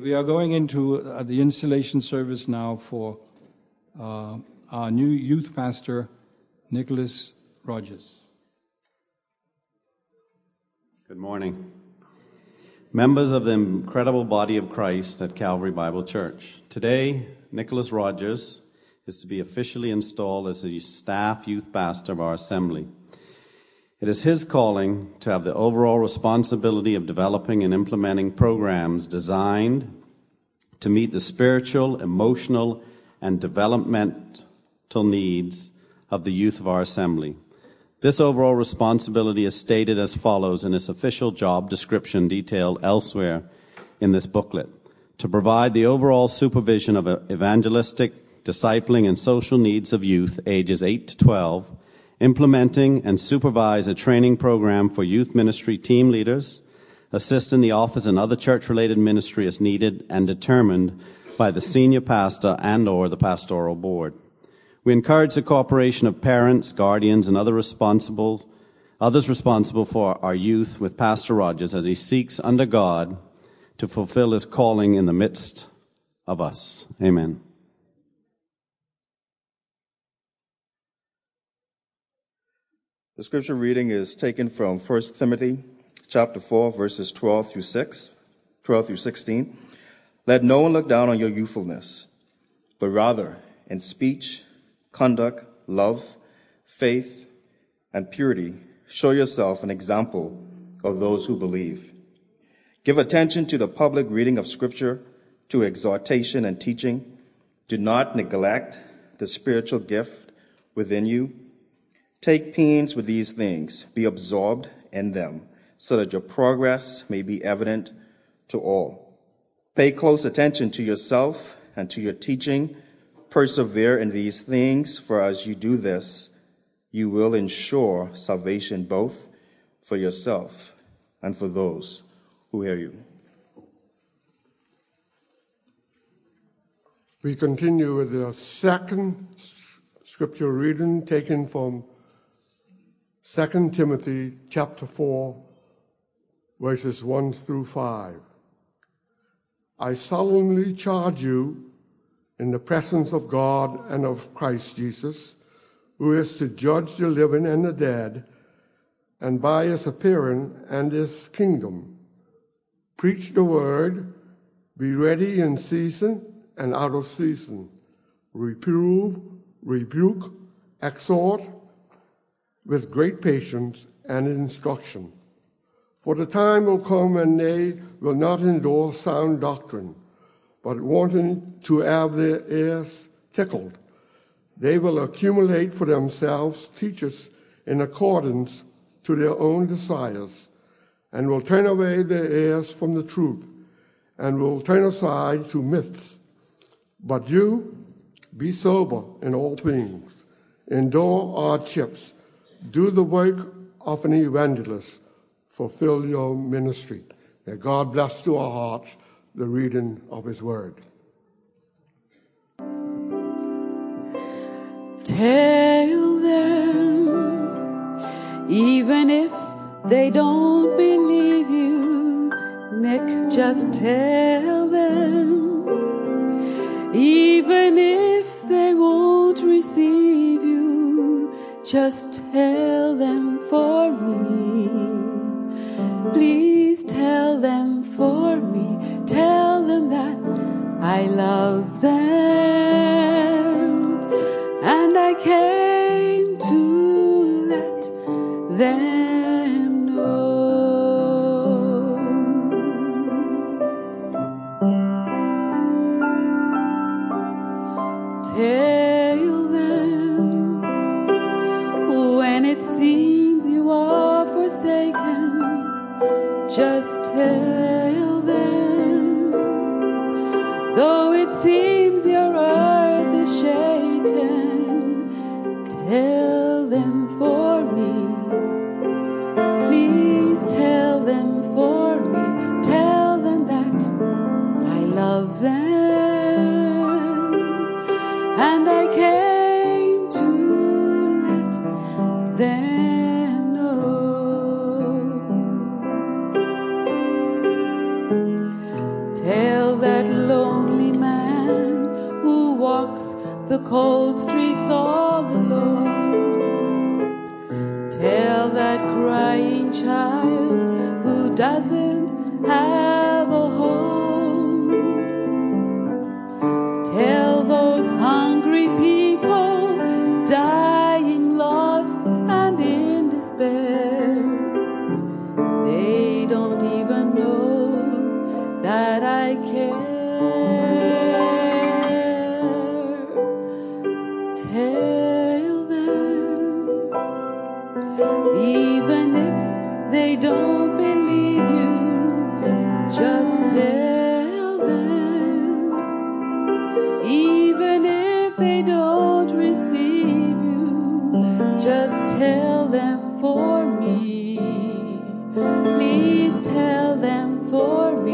We are going into uh, the installation service now for uh, our new youth pastor, Nicholas Rogers. Good morning. Members of the incredible body of Christ at Calvary Bible Church. Today, Nicholas Rogers is to be officially installed as the staff youth pastor of our assembly. It is his calling to have the overall responsibility of developing and implementing programs designed to meet the spiritual, emotional, and developmental needs of the youth of our assembly. This overall responsibility is stated as follows in its official job description detailed elsewhere in this booklet to provide the overall supervision of evangelistic, discipling, and social needs of youth ages 8 to 12 implementing and supervise a training program for youth ministry team leaders, assist in the office and other church-related ministry as needed and determined by the senior pastor and or the pastoral board. We encourage the cooperation of parents, guardians, and other responsible, others responsible for our youth with Pastor Rogers as he seeks under God to fulfill his calling in the midst of us. Amen. The scripture reading is taken from 1 Timothy chapter 4 verses 12 through 6, 12 through 16. Let no one look down on your youthfulness, but rather in speech, conduct, love, faith, and purity, show yourself an example of those who believe. Give attention to the public reading of scripture, to exhortation and teaching. Do not neglect the spiritual gift within you Take pains with these things, be absorbed in them, so that your progress may be evident to all. Pay close attention to yourself and to your teaching. Persevere in these things, for as you do this, you will ensure salvation both for yourself and for those who hear you. We continue with the second scripture reading taken from 2 Timothy chapter 4, verses 1 through 5. I solemnly charge you in the presence of God and of Christ Jesus, who is to judge the living and the dead, and by his appearing and his kingdom. Preach the word, be ready in season and out of season. Reprove, rebuke, exhort, with great patience and instruction. For the time will come when they will not endure sound doctrine, but wanting to have their ears tickled, they will accumulate for themselves teachers in accordance to their own desires, and will turn away their ears from the truth, and will turn aside to myths. But you, be sober in all things, endure hardships, do the work of an evangelist, fulfill your ministry. May God bless to our hearts the reading of his word. Tell them, even if they don't believe you, Nick, just tell them, even if they won't just tell them for me. Please tell them for me. Tell them that I love them. And I came to let them they don't receive you, just tell them for me. Please tell them for me.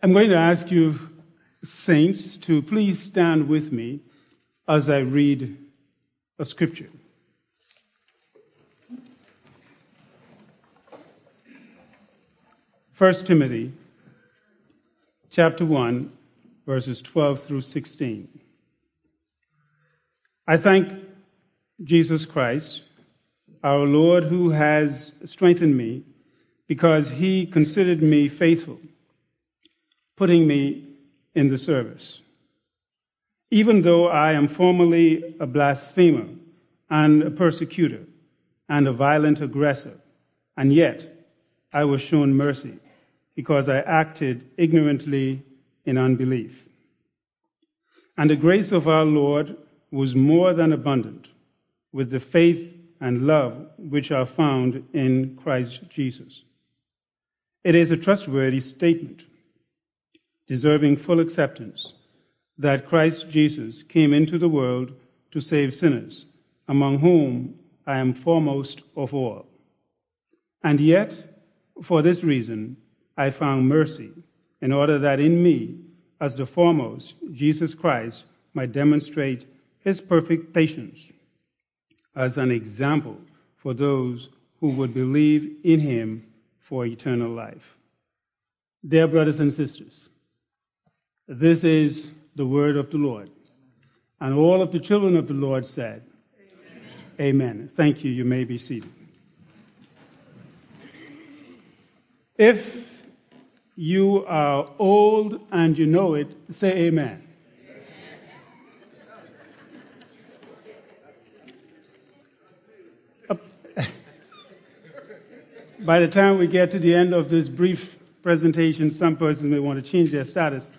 I'm going to ask you, saints, to please stand with me as I read a scripture. First Timothy chapter 1 verses 12 through 16. I thank Jesus Christ, our Lord, who has strengthened me because he considered me faithful putting me in the service. Even though I am formerly a blasphemer and a persecutor and a violent aggressor, and yet I was shown mercy because I acted ignorantly in unbelief. And the grace of our Lord was more than abundant with the faith and love which are found in Christ Jesus. It is a trustworthy statement deserving full acceptance, that Christ Jesus came into the world to save sinners, among whom I am foremost of all. And yet, for this reason, I found mercy, in order that in me, as the foremost, Jesus Christ might demonstrate his perfect patience as an example for those who would believe in him for eternal life. Dear brothers and sisters, this is the word of the Lord. And all of the children of the Lord said, Amen. Amen. Thank you. You may be seated. If you are old and you know it, say amen. By the time we get to the end of this brief presentation, some persons may want to change their status.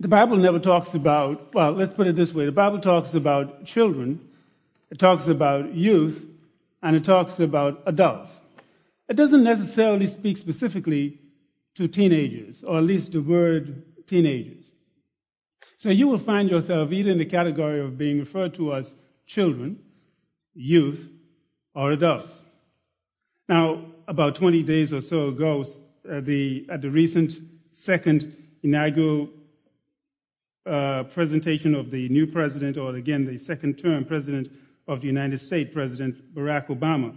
The Bible never talks about, well, let's put it this way the Bible talks about children, it talks about youth, and it talks about adults. It doesn't necessarily speak specifically to teenagers, or at least the word teenagers. So you will find yourself either in the category of being referred to as children, youth, or adults. Now, about 20 days or so ago, uh, the, at the recent second inaugural presentation of the new president, or again, the second term president of the United States, President Barack Obama.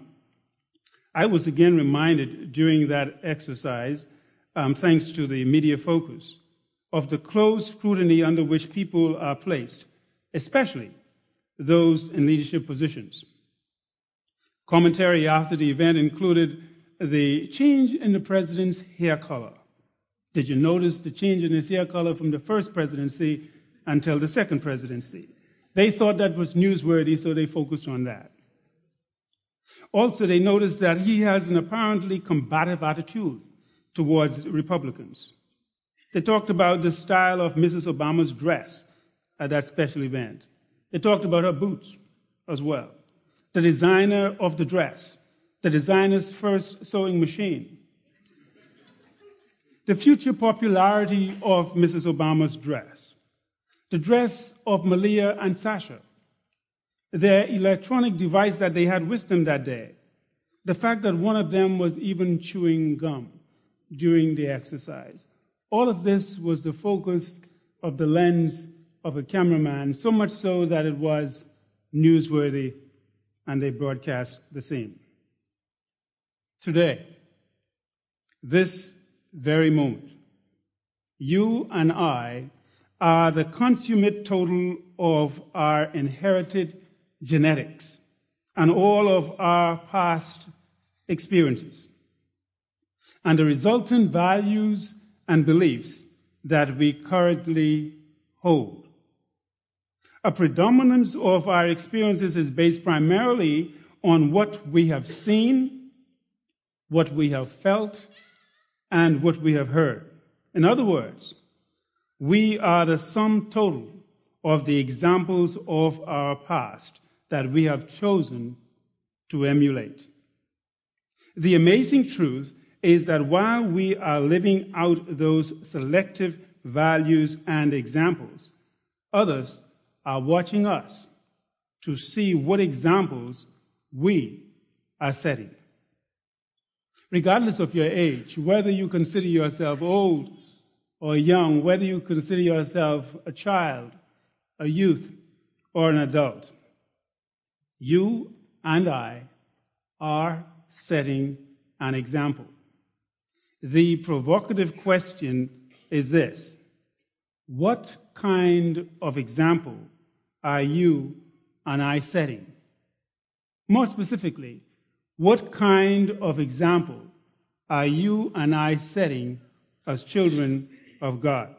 I was again reminded during that exercise, um, thanks to the media focus, of the close scrutiny under which people are placed, especially those in leadership positions. Commentary after the event included the change in the president's hair color. Did you notice the change in his hair color from the first presidency until the second presidency? They thought that was newsworthy, so they focused on that. Also, they noticed that he has an apparently combative attitude towards Republicans. They talked about the style of Mrs. Obama's dress at that special event. They talked about her boots as well, the designer of the dress, the designer's first sewing machine, the future popularity of Mrs. Obama's dress, the dress of Malia and Sasha, their electronic device that they had with them that day, the fact that one of them was even chewing gum during the exercise. All of this was the focus of the lens of a cameraman, so much so that it was newsworthy and they broadcast the same. Today, this very moment, you and I are the consummate total of our inherited genetics and all of our past experiences and the resultant values and beliefs that we currently hold. A predominance of our experiences is based primarily on what we have seen, what we have felt, and what we have heard. In other words, we are the sum total of the examples of our past that we have chosen to emulate. The amazing truth is that while we are living out those selective values and examples, others are watching us to see what examples we are setting. Regardless of your age, whether you consider yourself old or young, whether you consider yourself a child, a youth, or an adult, you and I are setting an example. The provocative question is this What kind of example are you and I setting? More specifically, what kind of example are you and I setting as children of God?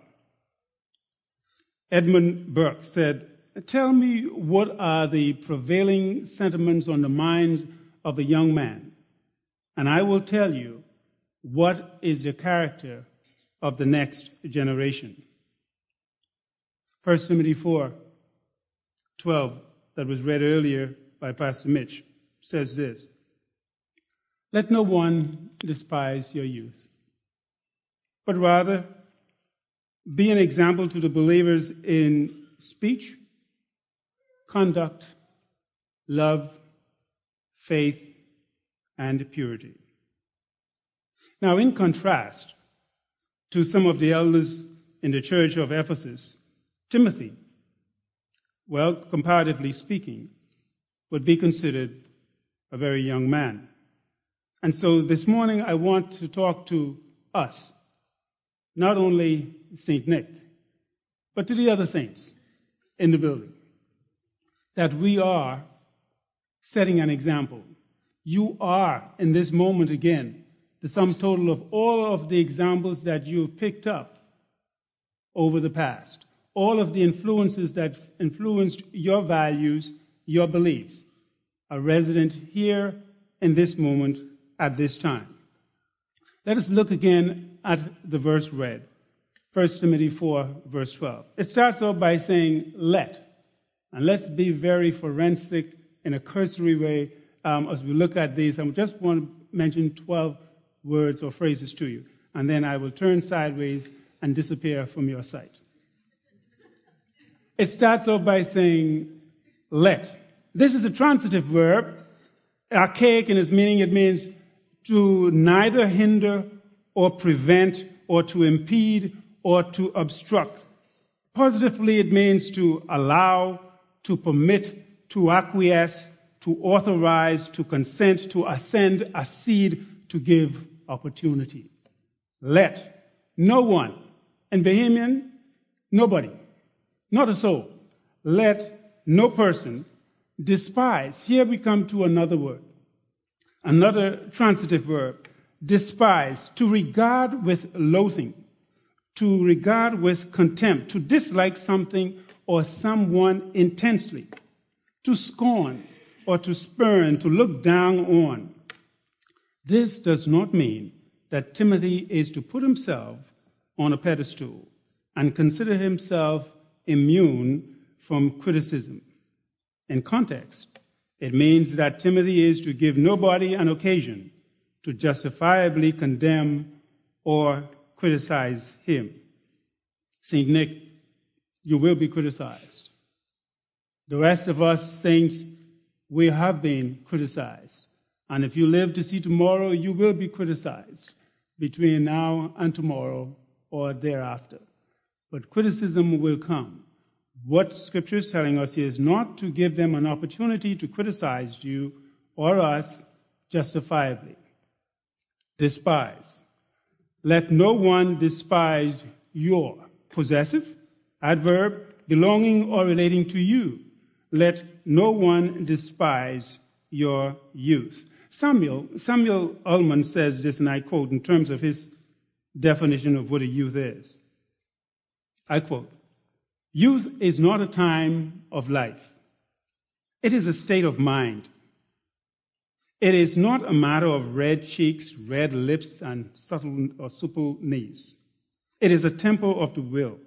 Edmund Burke said, Tell me what are the prevailing sentiments on the minds of a young man, and I will tell you what is the character of the next generation. 1 Timothy 4 12, that was read earlier by Pastor Mitch, says this Let no one despise your youth, but rather be an example to the believers in speech, conduct, love, faith, and purity. Now, in contrast to some of the elders in the church of Ephesus, Timothy, well, comparatively speaking, would be considered a very young man. And so this morning I want to talk to us, not only St. Nick, but to the other saints in the building, that we are setting an example. You are, in this moment again, the sum total of all of the examples that you've picked up over the past, all of the influences that influenced your values, your beliefs, are resident here in this moment at this time. Let us look again at the verse read, 1 Timothy 4, verse 12. It starts off by saying, let. And let's be very forensic in a cursory way um, as we look at these. I just want to mention 12 words or phrases to you, and then I will turn sideways and disappear from your sight. It starts off by saying, let. This is a transitive verb, archaic in its meaning. It means to neither hinder or prevent or to impede or to obstruct. Positively, it means to allow, to permit, to acquiesce, to authorize, to consent, to ascend, accede, to give opportunity. Let no one, and Bahamian, nobody, not a soul, let no person despise. Here we come to another word, another transitive verb, despise, to regard with loathing, to regard with contempt, to dislike something or someone intensely, to scorn or to spurn, to look down on. This does not mean that Timothy is to put himself on a pedestal and consider himself immune from criticism. In context, it means that Timothy is to give nobody an occasion to justifiably condemn or criticize him. St. Nick, you will be criticized. The rest of us saints, we have been criticized. And if you live to see tomorrow, you will be criticized between now and tomorrow or thereafter. But criticism will come. What Scripture is telling us is not to give them an opportunity to criticize you or us justifiably. Despise. Let no one despise your possessive, adverb, belonging or relating to you. Let no one despise your youth. Samuel, Samuel Ullman says this, and I quote in terms of his definition of what a youth is. I quote Youth is not a time of life, it is a state of mind. It is not a matter of red cheeks, red lips, and subtle or supple knees. It is a tempo of the will,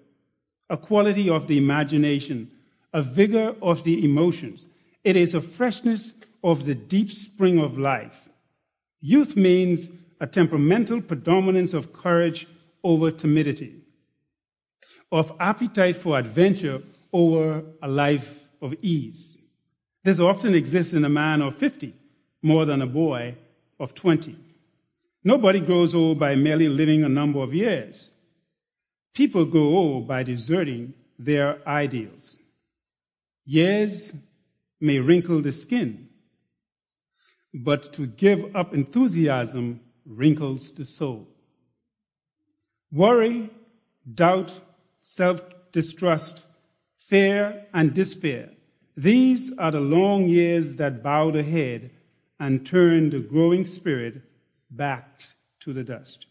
a quality of the imagination, a vigor of the emotions. It is a freshness of the deep spring of life. Youth means a temperamental predominance of courage over timidity, of appetite for adventure over a life of ease. This often exists in a man of 50 more than a boy of 20. Nobody grows old by merely living a number of years. People grow old by deserting their ideals. Years may wrinkle the skin, but to give up enthusiasm wrinkles the soul. Worry, doubt, self distrust, fear, and despair. These are the long years that bow the head and turn the growing spirit back to the dust.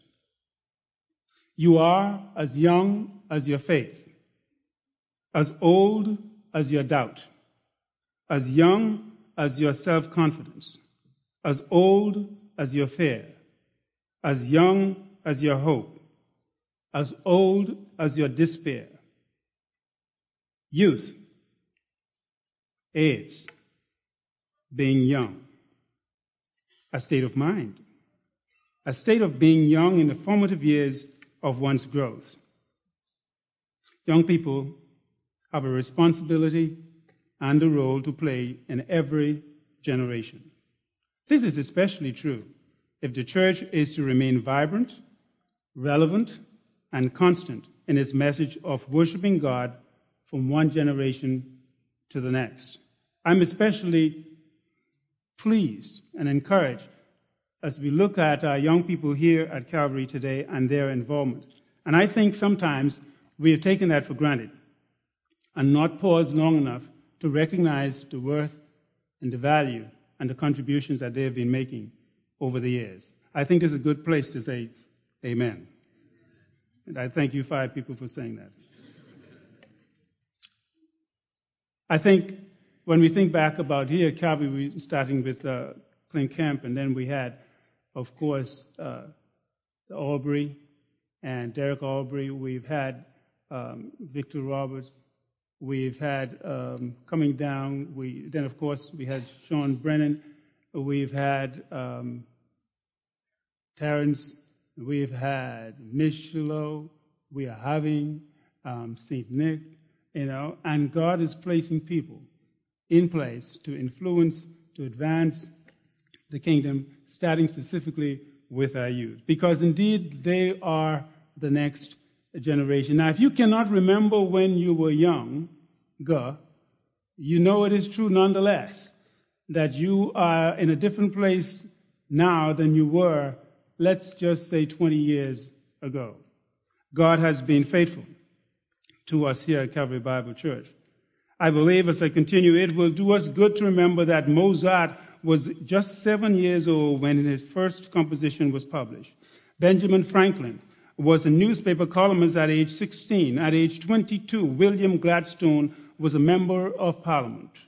You are as young as your faith, as old as your doubt, as young as your self confidence, as old as your fear, as young as your hope, as old as your despair. Youth, age, being young a state of mind, a state of being young in the formative years of one's growth. Young people have a responsibility and a role to play in every generation. This is especially true if the church is to remain vibrant, relevant, and constant in its message of worshiping God from one generation to the next. I'm especially pleased and encouraged as we look at our young people here at Calvary today and their involvement. And I think sometimes we have taken that for granted and not paused long enough to recognize the worth and the value and the contributions that they have been making over the years. I think this is a good place to say amen. And I thank you five people for saying that. I think when we think back about here Calvary, we starting with uh, Clint Kemp, and then we had, of course, uh, Aubrey and Derek Aubrey. We've had um, Victor Roberts. We've had um, coming down. We then, of course, we had Sean Brennan. We've had um, Terrence. We've had Mishlo. We are having um, Saint Nick. You know, and God is placing people in place to influence, to advance the kingdom, starting specifically with our youth. Because indeed, they are the next generation. Now, if you cannot remember when you were young, you know it is true nonetheless that you are in a different place now than you were, let's just say 20 years ago. God has been faithful to us here at Calvary Bible Church. I believe as I continue, it will do us good to remember that Mozart was just seven years old when his first composition was published. Benjamin Franklin was a newspaper columnist at age 16. At age 22, William Gladstone was a member of parliament.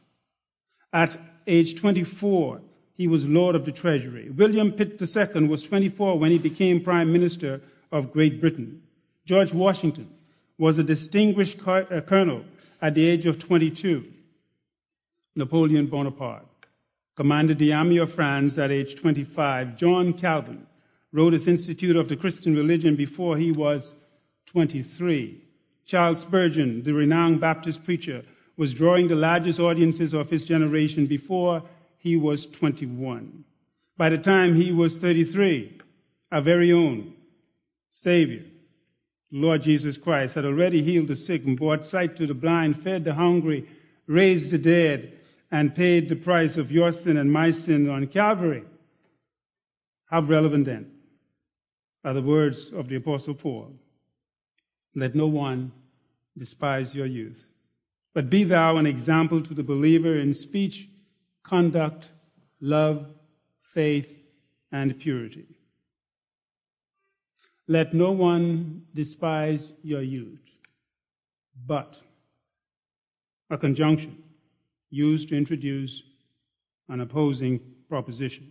At age 24, he was Lord of the Treasury. William Pitt II was 24 when he became Prime Minister of Great Britain. George Washington was a distinguished uh, colonel at the age of 22. Napoleon Bonaparte commanded the army of France at age 25. John Calvin wrote his Institute of the Christian Religion before he was 23. Charles Spurgeon, the renowned Baptist preacher, was drawing the largest audiences of his generation before he was 21. By the time he was 33, our very own Savior, Lord Jesus Christ, had already healed the sick and brought sight to the blind, fed the hungry, raised the dead, and paid the price of your sin and my sin on Calvary. How relevant then are the words of the Apostle Paul Let no one despise your youth, but be thou an example to the believer in speech, conduct, love, faith, and purity. Let no one despise your youth, but a conjunction used to introduce an opposing proposition.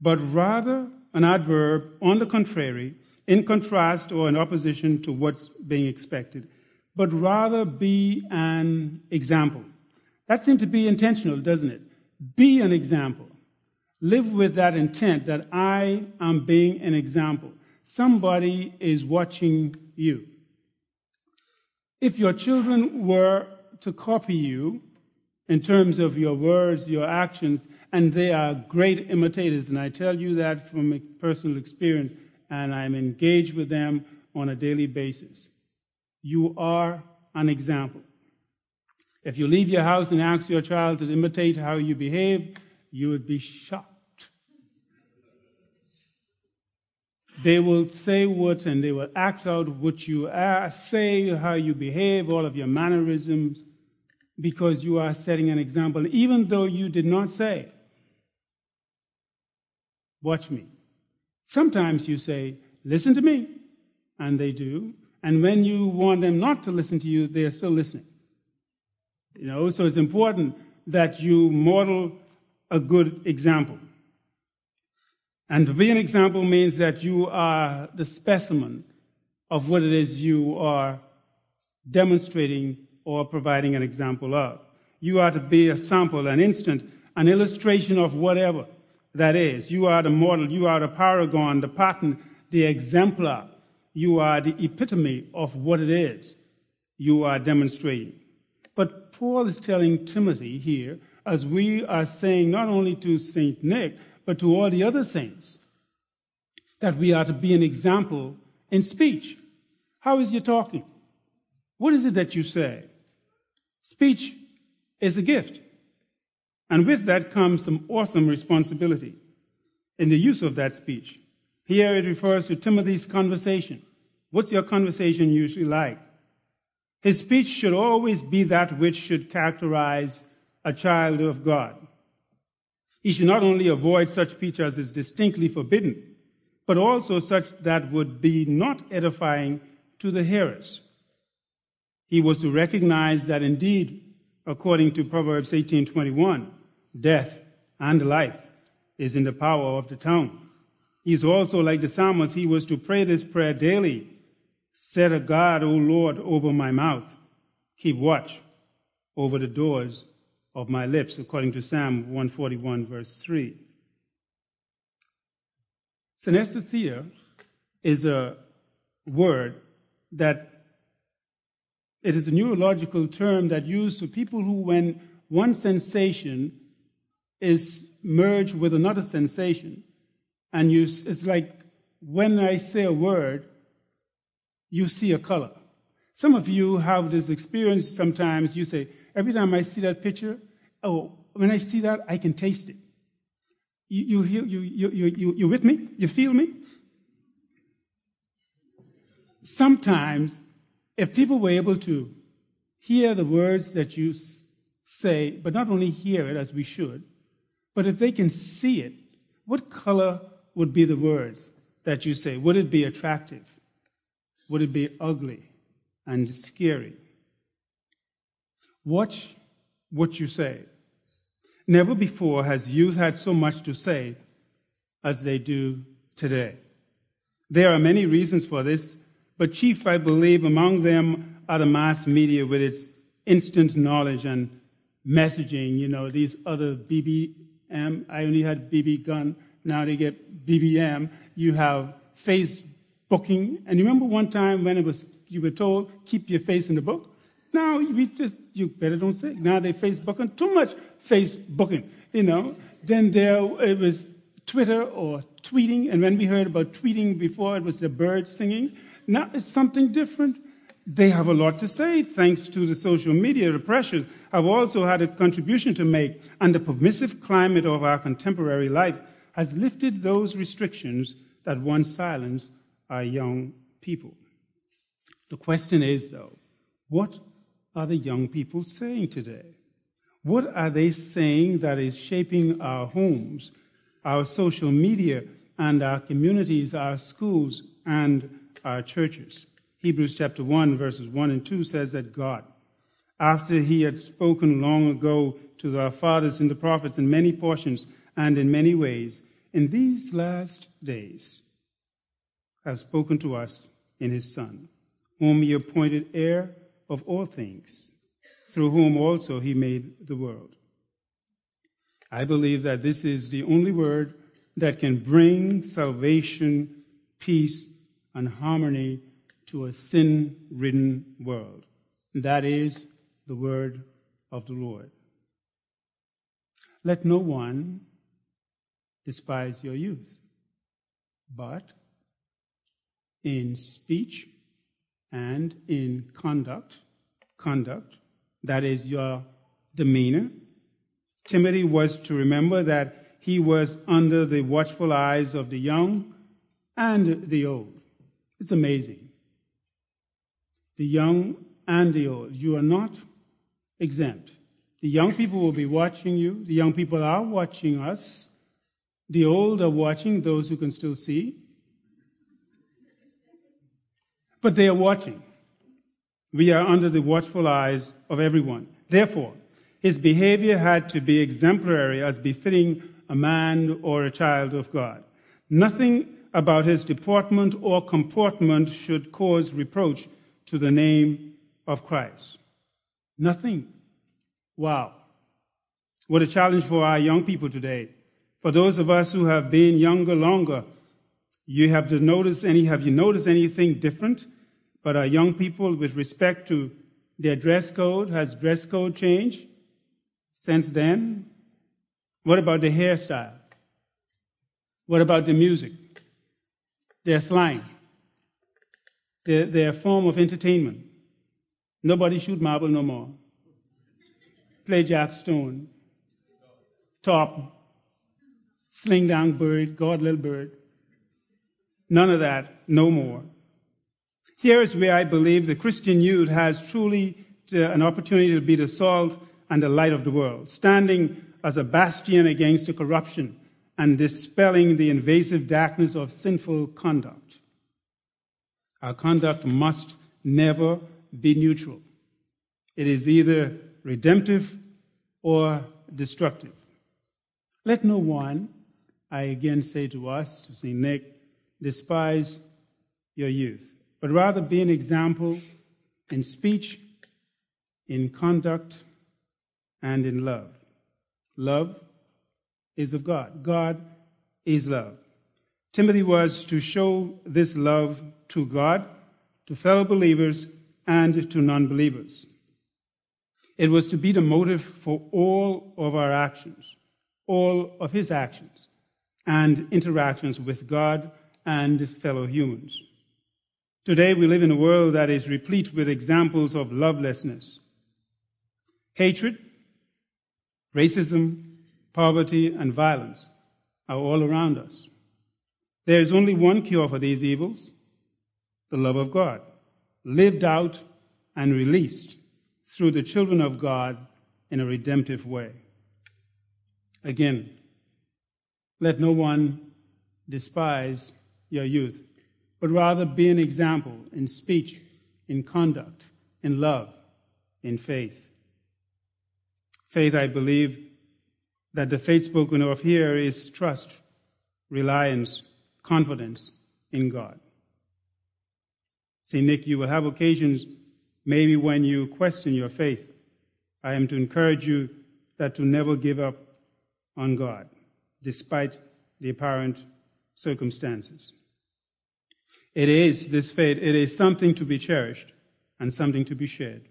But rather an adverb, on the contrary, in contrast or in opposition to what's being expected, but rather be an example. That seems to be intentional, doesn't it? Be an example. Live with that intent that I am being an example. Somebody is watching you. If your children were to copy you in terms of your words, your actions, and they are great imitators, and I tell you that from personal experience, and I'm engaged with them on a daily basis. You are an example. If you leave your house and ask your child to imitate how you behave, you would be shocked They will say what and they will act out what you are, say, how you behave, all of your mannerisms, because you are setting an example, even though you did not say, Watch me. Sometimes you say, Listen to me, and they do. And when you want them not to listen to you, they are still listening. You know, so it's important that you model a good example. And to be an example means that you are the specimen of what it is you are demonstrating or providing an example of. You are to be a sample, an instant, an illustration of whatever that is. You are the model, you are the paragon, the pattern, the exemplar. You are the epitome of what it is you are demonstrating. Paul is telling Timothy here, as we are saying not only to St. Nick, but to all the other saints, that we are to be an example in speech. How is your talking? What is it that you say? Speech is a gift. And with that comes some awesome responsibility in the use of that speech. Here it refers to Timothy's conversation. What's your conversation usually like? His speech should always be that which should characterize a child of God. He should not only avoid such speech as is distinctly forbidden, but also such that would be not edifying to the hearers. He was to recognize that indeed, according to Proverbs 18:21, death and life is in the power of the tongue. He's also like the psalmist, he was to pray this prayer daily. Set a guard, O Lord, over my mouth. Keep watch over the doors of my lips, according to Psalm 141, verse 3. Synesthesia is a word that it is a neurological term that used for people who, when one sensation is merged with another sensation, and you, it's like when I say a word, you see a color. Some of you have this experience sometimes. You say, every time I see that picture, oh, when I see that, I can taste it. You, you, you, you, you, you, you with me? You feel me? Sometimes, if people were able to hear the words that you say, but not only hear it as we should, but if they can see it, what color would be the words that you say? Would it be attractive? Would it be ugly and scary? Watch what you say. Never before has youth had so much to say as they do today. There are many reasons for this, but chief, I believe, among them are the mass media with its instant knowledge and messaging. You know, these other BBM, I only had BB gun, now they get BBM. You have Facebooking. And you remember one time when it was, you were told, keep your face in the book? Now we just, you better don't say. Now they Facebooking, too much Facebooking, you know. Then there it was Twitter or tweeting. And when we heard about tweeting before, it was the birds singing. Now it's something different. They have a lot to say thanks to the social media. The pressures have also had a contribution to make, and the permissive climate of our contemporary life has lifted those restrictions that once silenced our young people. The question is, though, what are the young people saying today? What are they saying that is shaping our homes, our social media, and our communities, our schools, and our churches? Hebrews chapter 1, verses 1 and 2 says that God, after he had spoken long ago to our fathers in the prophets in many portions and in many ways, in these last days has spoken to us in his Son, whom he appointed heir of all things, through whom also he made the world. I believe that this is the only word that can bring salvation, peace, and harmony to a sin ridden world. That is the word of the Lord. Let no one despise your youth, but in speech and in conduct, conduct, that is your demeanor. Timothy was to remember that he was under the watchful eyes of the young and the old. It's amazing the young and the old. You are not exempt. The young people will be watching you. The young people are watching us. The old are watching those who can still see. But they are watching. We are under the watchful eyes of everyone. Therefore, his behavior had to be exemplary as befitting a man or a child of God. Nothing about his deportment or comportment should cause reproach to the name of Christ. Nothing. Wow. What a challenge for our young people today. For those of us who have been younger longer, you have to notice any, have you noticed anything different? But our young people, with respect to their dress code, has dress code changed since then? What about the hairstyle? What about the music? Their slang? their, their form of entertainment. Nobody shoot marble no more. Play jack stone. Top. Sling down bird, God little bird. None of that, no more. Here is where I believe the Christian youth has truly uh, an opportunity to be the salt and the light of the world, standing as a bastion against the corruption and dispelling the invasive darkness of sinful conduct. Our conduct must never be neutral. It is either redemptive or destructive. Let no one, I again say to us, to St. Nick, despise your youth, but rather be an example in speech, in conduct, and in love. Love is of God. God is love. Timothy was to show this love to God, to fellow believers, and to non believers. It was to be the motive for all of our actions, all of his actions, and interactions with God and fellow humans. Today, we live in a world that is replete with examples of lovelessness, hatred, racism, poverty, and violence are all around us. There is only one cure for these evils the love of God, lived out and released through the children of God in a redemptive way. Again, let no one despise your youth, but rather be an example in speech, in conduct, in love, in faith. Faith, I believe, that the faith spoken of here is trust, reliance, confidence in God. See, Nick, you will have occasions maybe when you question your faith. I am to encourage you that to never give up on God, despite the apparent circumstances. It is this faith, it is something to be cherished and something to be shared.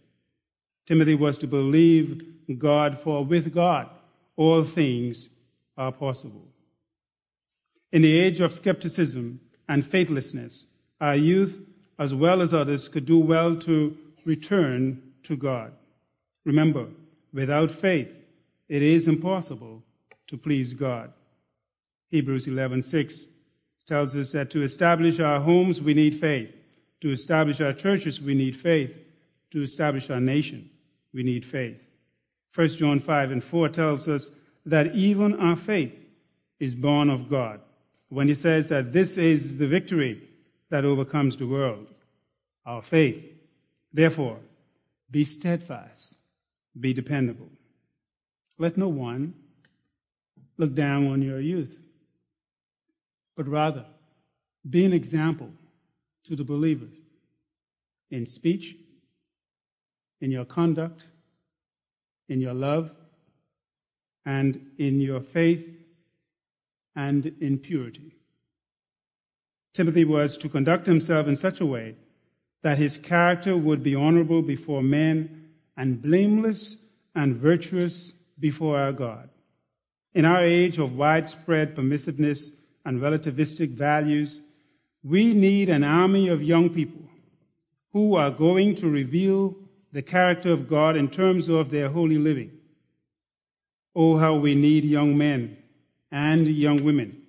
Timothy was to believe God, for with God all things are possible. In the age of skepticism and faithlessness, our youth, as well as others, could do well to return to God. Remember, without faith, it is impossible to please God. Hebrews 11:6 tells us that to establish our homes we need faith. To establish our churches we need faith. To establish our nation we need faith. 1 John 5 and 4 tells us that even our faith is born of God. When he says that this is the victory that overcomes the world, our faith. Therefore, be steadfast, be dependable. Let no one look down on your youth, but rather be an example to the believers in speech, in your conduct, in your love, and in your faith and in purity. Timothy was to conduct himself in such a way that his character would be honorable before men and blameless and virtuous before our God. In our age of widespread permissiveness and relativistic values, we need an army of young people who are going to reveal the character of God in terms of their holy living. Oh, how we need young men and young women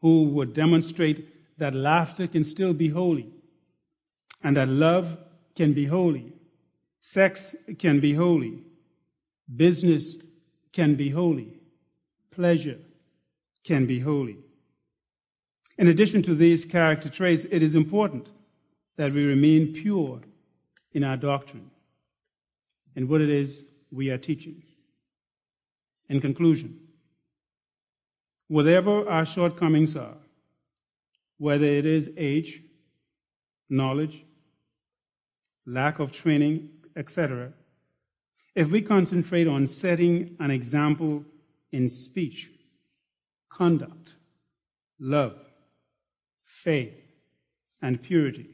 who would demonstrate that laughter can still be holy and that love can be holy, sex can be holy, business can be holy, pleasure can be holy. In addition to these character traits, it is important that we remain pure in our doctrine and what it is we are teaching. In conclusion, whatever our shortcomings are, whether it is age, knowledge, lack of training, etc., if we concentrate on setting an example in speech, conduct, love, faith, and purity,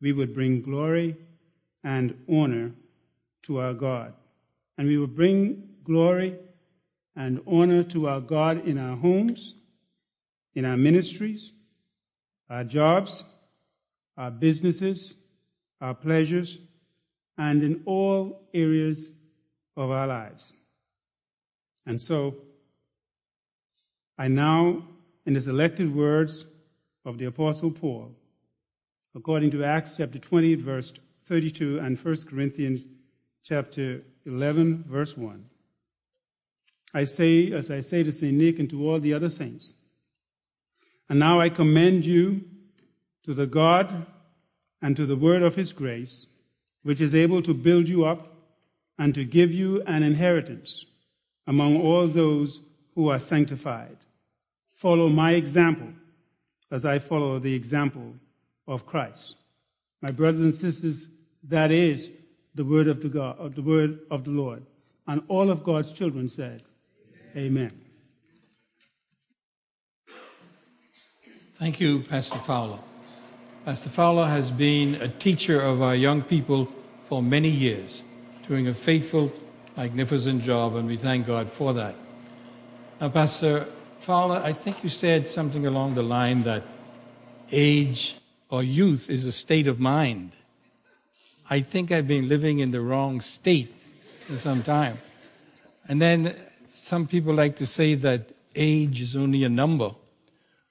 we would bring glory and honor to our God. And we would bring glory and honor to our God in our homes, in our ministries, our jobs, our businesses, our pleasures, and in all areas of our lives. And so, I now, in the elected words of the Apostle Paul, according to Acts chapter 20, verse 32, and 1 Corinthians chapter 11, verse 1, I say, as I say to St. Nick and to all the other saints, and now I commend you to the God and to the word of his grace, which is able to build you up and to give you an inheritance among all those who are sanctified. Follow my example as I follow the example of Christ. My brothers and sisters, that is the word of the God, the word of the Lord. And all of God's children said, Amen. Thank you, Pastor Fowler. Pastor Fowler has been a teacher of our young people for many years, doing a faithful, magnificent job, and we thank God for that. Now, Pastor Fowler, I think you said something along the line that age or youth is a state of mind. I think I've been living in the wrong state for some time. And then some people like to say that age is only a number.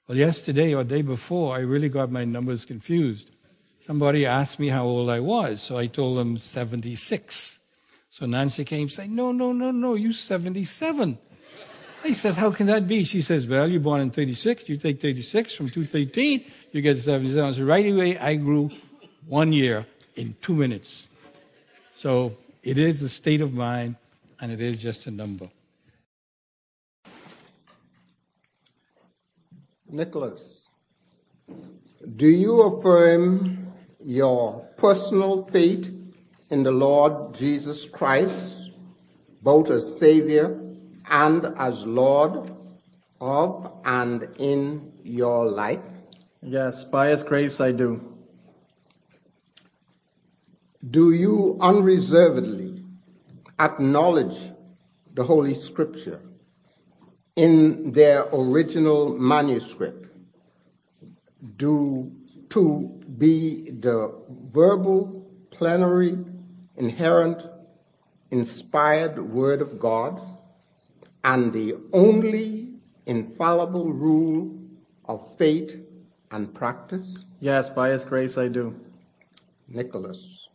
Well, yesterday or day before, I really got my numbers confused. Somebody asked me how old I was, so I told them 76. So Nancy came saying, No, no, no, no, you 77. I says, How can that be? She says, Well, you're born in 36. You take 36 from 213, you get 77. So right away, I grew one year in two minutes. So it is a state of mind, and it is just a number. Nicholas, do you affirm your personal faith in the Lord Jesus Christ, both as Savior and as Lord of and in your life? Yes, by His grace I do. Do you unreservedly acknowledge the Holy Scripture in their original manuscript do to be the verbal, plenary, inerrant, inspired Word of God and the only infallible rule of faith and practice? Yes, by His grace I do. Nicholas,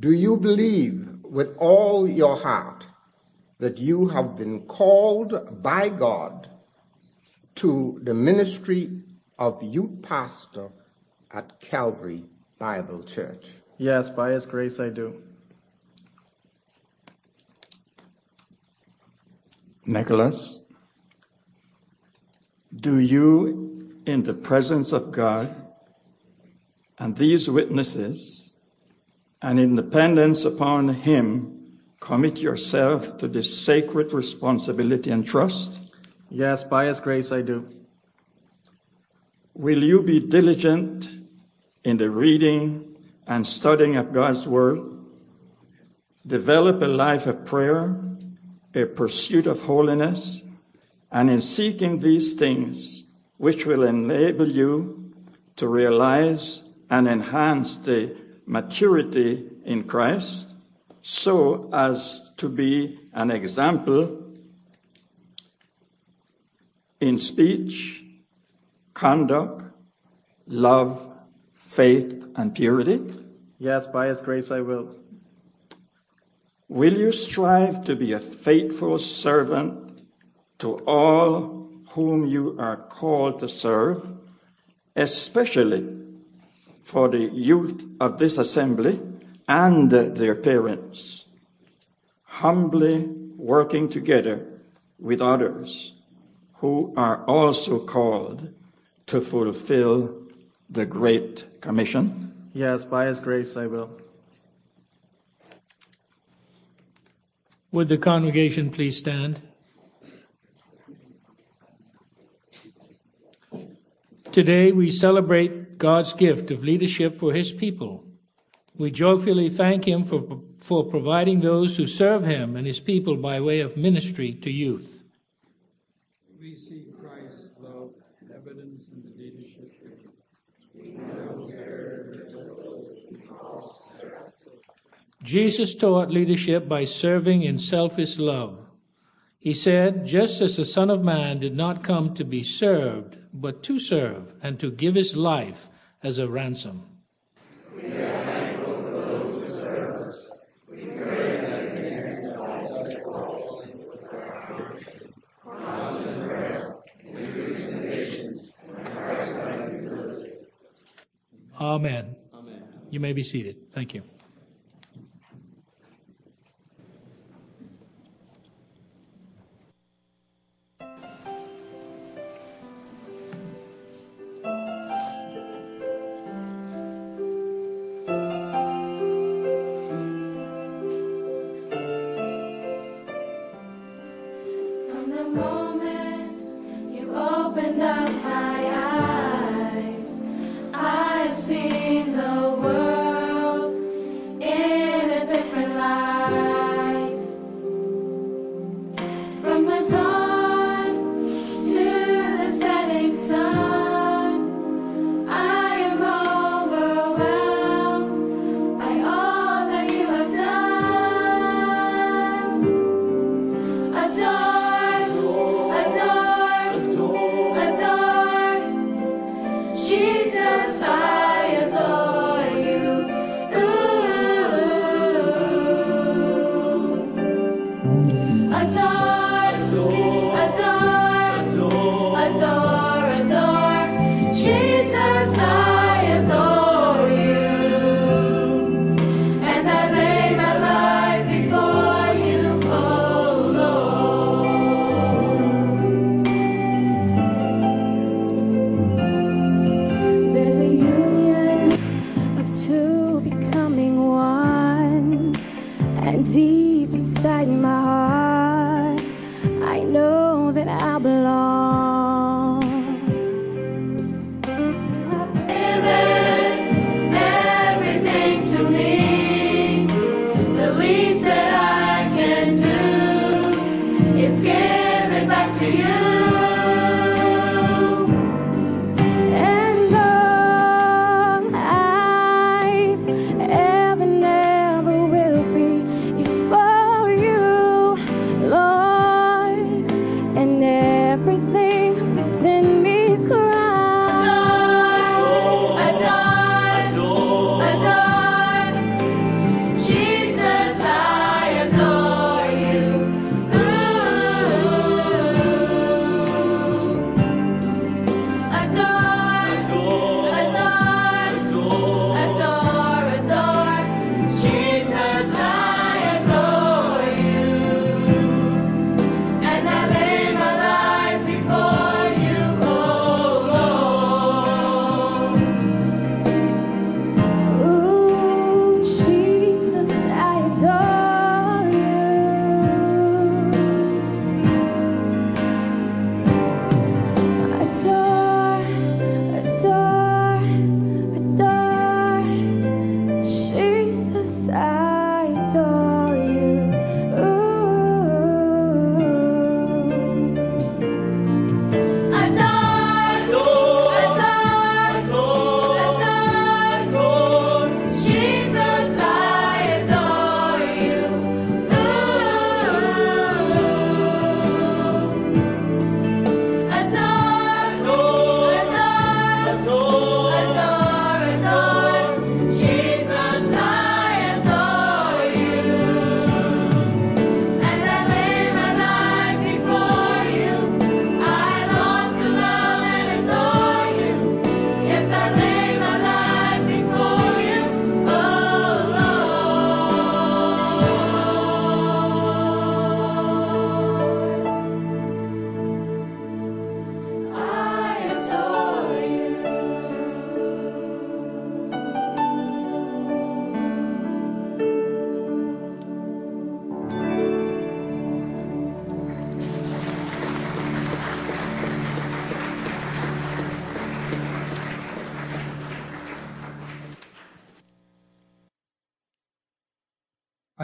do you believe with all your heart that you have been called by God to the ministry of youth pastor at Calvary Bible Church? Yes, by His grace I do. Nicholas, do you, in the presence of God and these witnesses, and in dependence upon Him, commit yourself to this sacred responsibility and trust? Yes, by His grace I do. Will you be diligent in the reading and studying of God's Word? Develop a life of prayer, a pursuit of holiness, and in seeking these things, which will enable you to realize and enhance the maturity in Christ, so as to be an example in speech, conduct, love, faith, and purity? Yes, by His grace I will. Will you strive to be a faithful servant to all whom you are called to serve, especially for the youth of this assembly and their parents, humbly working together with others who are also called to fulfill the Great Commission? Yes, by His grace I will. Would the congregation please stand? Today we celebrate God's gift of leadership for His people. We joyfully thank Him for, for providing those who serve Him and His people by way of ministry to youth. We see Christ's love evidence in the leadership. Jesus taught leadership by serving in selfish love. He said, Just as the Son of Man did not come to be served, but to serve and to give his life as a ransom. Amen. Amen. You may be seated. Thank you.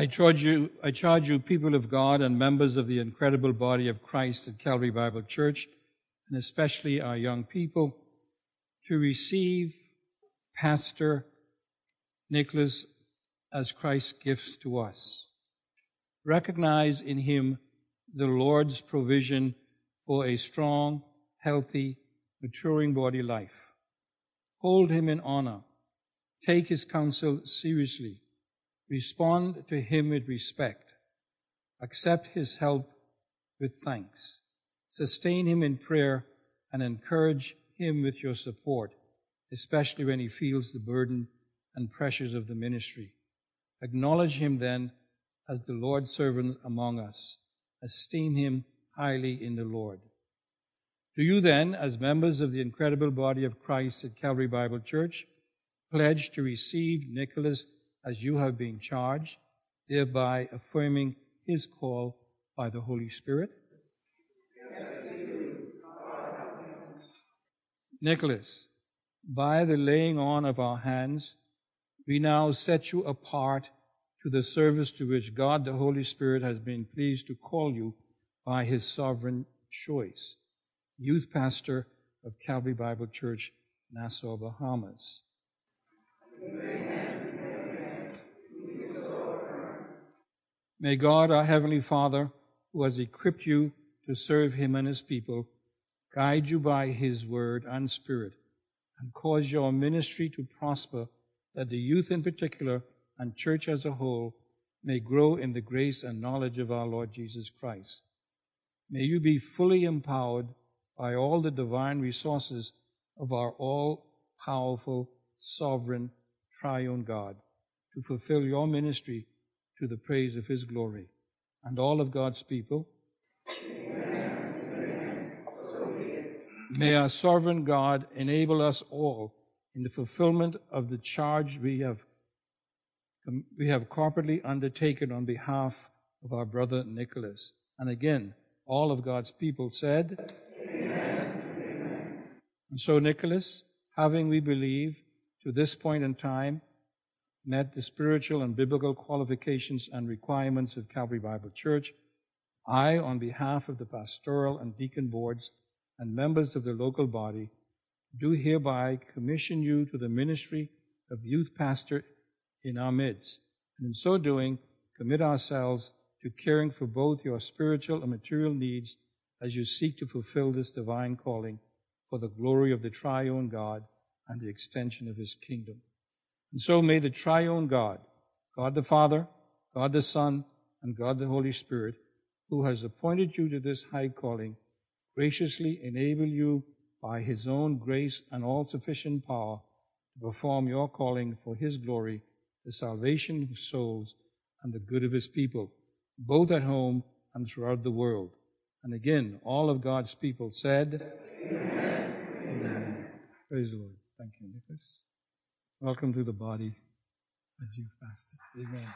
I charge you, I charge you, people of God and members of the incredible body of Christ at Calvary Bible Church, and especially our young people, to receive Pastor Nicholas as Christ's gifts to us. Recognize in him the Lord's provision for a strong, healthy, maturing body life. Hold him in honor. Take his counsel seriously. Respond to him with respect. Accept his help with thanks. Sustain him in prayer and encourage him with your support, especially when he feels the burden and pressures of the ministry. Acknowledge him then as the Lord's servant among us. Esteem him highly in the Lord. Do you then, as members of the incredible body of Christ at Calvary Bible Church, pledge to receive Nicholas as you have been charged, thereby affirming his call by the Holy Spirit? Nicholas, by the laying on of our hands, we now set you apart to the service to which God the Holy Spirit has been pleased to call you by his sovereign choice. Youth pastor of Calvary Bible Church, Nassau, Bahamas. May God, our Heavenly Father, who has equipped you to serve Him and His people, guide you by His word and spirit, and cause your ministry to prosper, that the youth in particular and church as a whole may grow in the grace and knowledge of our Lord Jesus Christ. May you be fully empowered by all the divine resources of our all powerful, sovereign, triune God to fulfill your ministry to the praise of his glory. And all of God's people. May our sovereign God enable us all in the fulfillment of the charge we have, we have corporately undertaken on behalf of our brother Nicholas. And again, all of God's people said, Amen. And so, Nicholas, having, we believe, to this point in time, met the spiritual and biblical qualifications and requirements of Calvary Bible Church, I, on behalf of the pastoral and deacon boards and members of the local body, do hereby commission you to the ministry of youth pastor in our midst, and in so doing, commit ourselves to caring for both your spiritual and material needs as you seek to fulfill this divine calling for the glory of the triune God and the extension of his kingdom. And so may the triune God, God the Father, God the Son, and God the Holy Spirit, who has appointed you to this high calling, graciously enable you by his own grace and all sufficient power to perform your calling for his glory, the salvation of souls, and the good of his people, both at home and throughout the world. And again, all of God's people said, Amen. Amen. Praise the Lord. Thank you, Nicholas. Welcome to the body as youth pastor. Amen.